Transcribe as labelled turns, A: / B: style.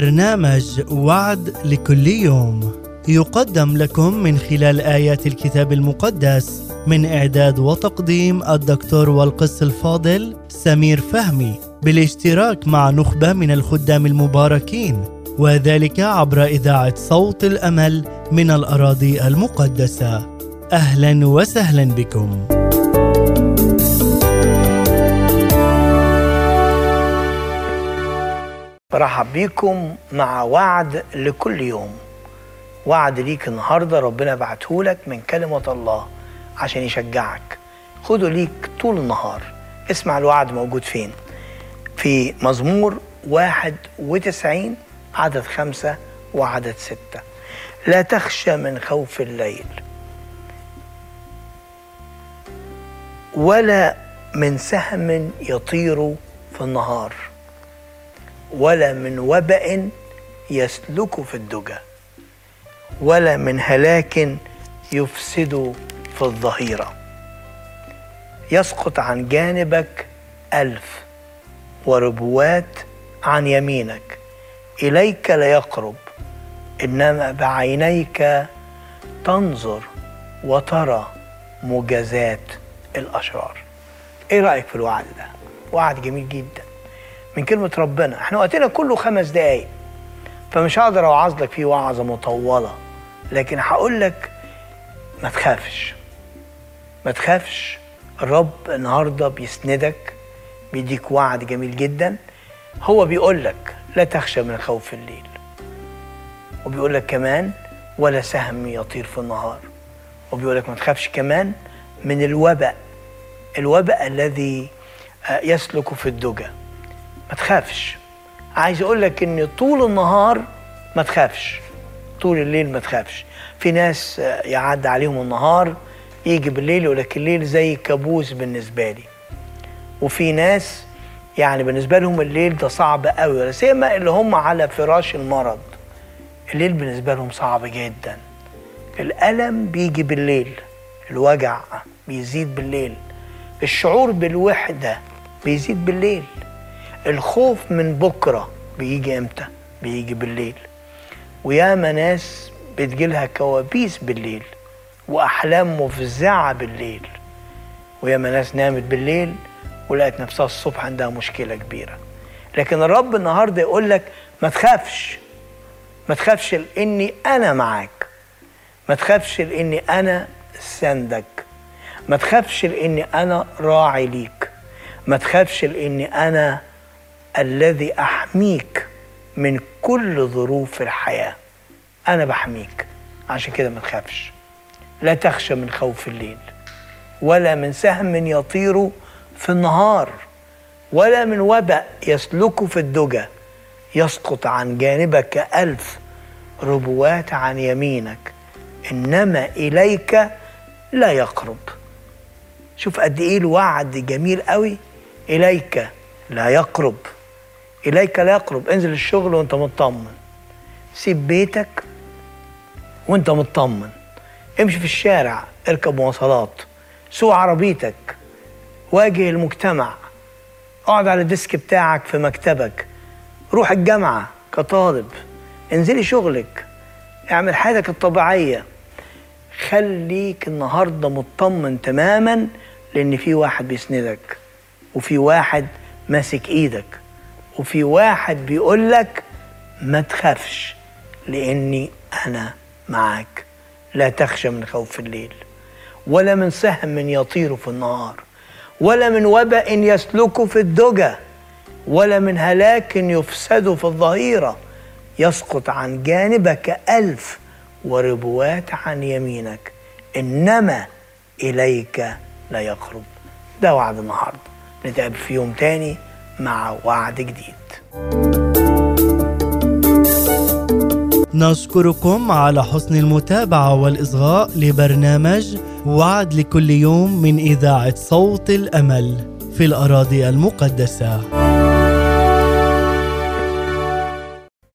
A: برنامج وعد لكل يوم. يقدم لكم من خلال آيات الكتاب المقدس من إعداد وتقديم الدكتور والقس الفاضل سمير فهمي بالاشتراك مع نخبة من الخدام المباركين وذلك عبر إذاعة صوت الأمل من الأراضي المقدسة. أهلا وسهلا بكم.
B: برحب بيكم مع وعد لكل يوم. وعد ليك النهاردة ربنا بعتهولك من كلمة الله عشان يشجعك. خده ليك طول النهار. اسمع الوعد موجود فين؟ في مزمور واحد وتسعين عدد خمسة وعدد ستة. لا تخشى من خوف الليل ولا من سهم يطير في النهار. ولا من وبأ يسلك في الدجى ولا من هلاك يفسد في الظهيرة. يسقط عن جانبك ألف وربوات عن يمينك. إليك لا يقرب إنما بعينيك تنظر وترى مجازات الأشرار. إيه رأيك في الوعد ده؟ وعد جميل جدا. من كلمة ربنا. إحنا وقتنا كله خمس دقايق. فمش هقدر اوعظ لك فيه وعظة مطولة. لكن هقول لك ما تخافش. ما تخافش. الرب النهاردة بيسندك بيديك وعد جميل جدا. هو بيقول لك لا تخشى من خوف الليل. وبيقول لك كمان ولا سهم يطير في النهار. وبيقول لك ما تخافش كمان من الوباء. الوباء الذي يسلك في الدجى. ما تخافش. عايز أقول لك إن طول النهار ما تخافش. طول الليل ما تخافش. في ناس يعدي عليهم النهار يجي بالليل يقول لك الليل زي كابوس بالنسبة لي. وفي ناس يعني بالنسبة لهم الليل ده صعب قوي ولا سيما اللي هم على فراش المرض. الليل بالنسبة لهم صعب جدا. الألم بيجي بالليل الوجع بيزيد بالليل. الشعور بالوحدة بيزيد بالليل. الخوف من بكرة بيجي إمتى؟ بيجي بالليل. وياما ناس بتجيلها كوابيس بالليل وأحلام مفزعة بالليل. وياما ناس نامت بالليل ولقت نفسها الصبح عندها مشكلة كبيرة. لكن الرب النهارده يقول لك ما تخافش. ما تخافش لإني أنا معاك. ما تخافش لإني أنا سندك. ما تخافش لإني أنا راعي ليك. ما تخافش لإني أنا الذي أحميك من كل ظروف الحياة. أنا بحميك. عشان كده ما تخافش. لا تخشى من خوف الليل ولا من سهم يطير في النهار ولا من وبأ يسلك في الدجى. يسقط عن جانبك ألف ربوات عن يمينك. إنما إليك لا يقرب. شوف قد إيه الوعد جميل قوي. إليك لا يقرب. إليك لا يقرب. انزل الشغل وانت مطمن. سيب بيتك وانت مطمن. امشي في الشارع اركب مواصلات. سوق عربيتك. واجه المجتمع. اقعد على الديسك بتاعك في مكتبك. روح الجامعة كطالب. انزلي شغلك. اعمل حياتك الطبيعية. خليك النهاردة مطمن تماما لأن في واحد بيسندك. وفي واحد ماسك إيدك. وفي واحد بيقول لك ما تخافش لأني أنا معاك. لا تخشى من خوف الليل ولا من سهم يطير في النهار ولا من وبأ يسلك في الدجى ولا من هلاك يفسد في الظهيرة. يسقط عن جانبك ألف وربوات عن يمينك إنما إليك لا يقرب ده وعد النهاردة. نتقابل في يوم تاني. مع وعد جديد.
A: نشكركم على حسن المتابعة والإصغاء لبرنامج وعد لكل يوم من إذاعة صوت الأمل في الأراضي المقدسة.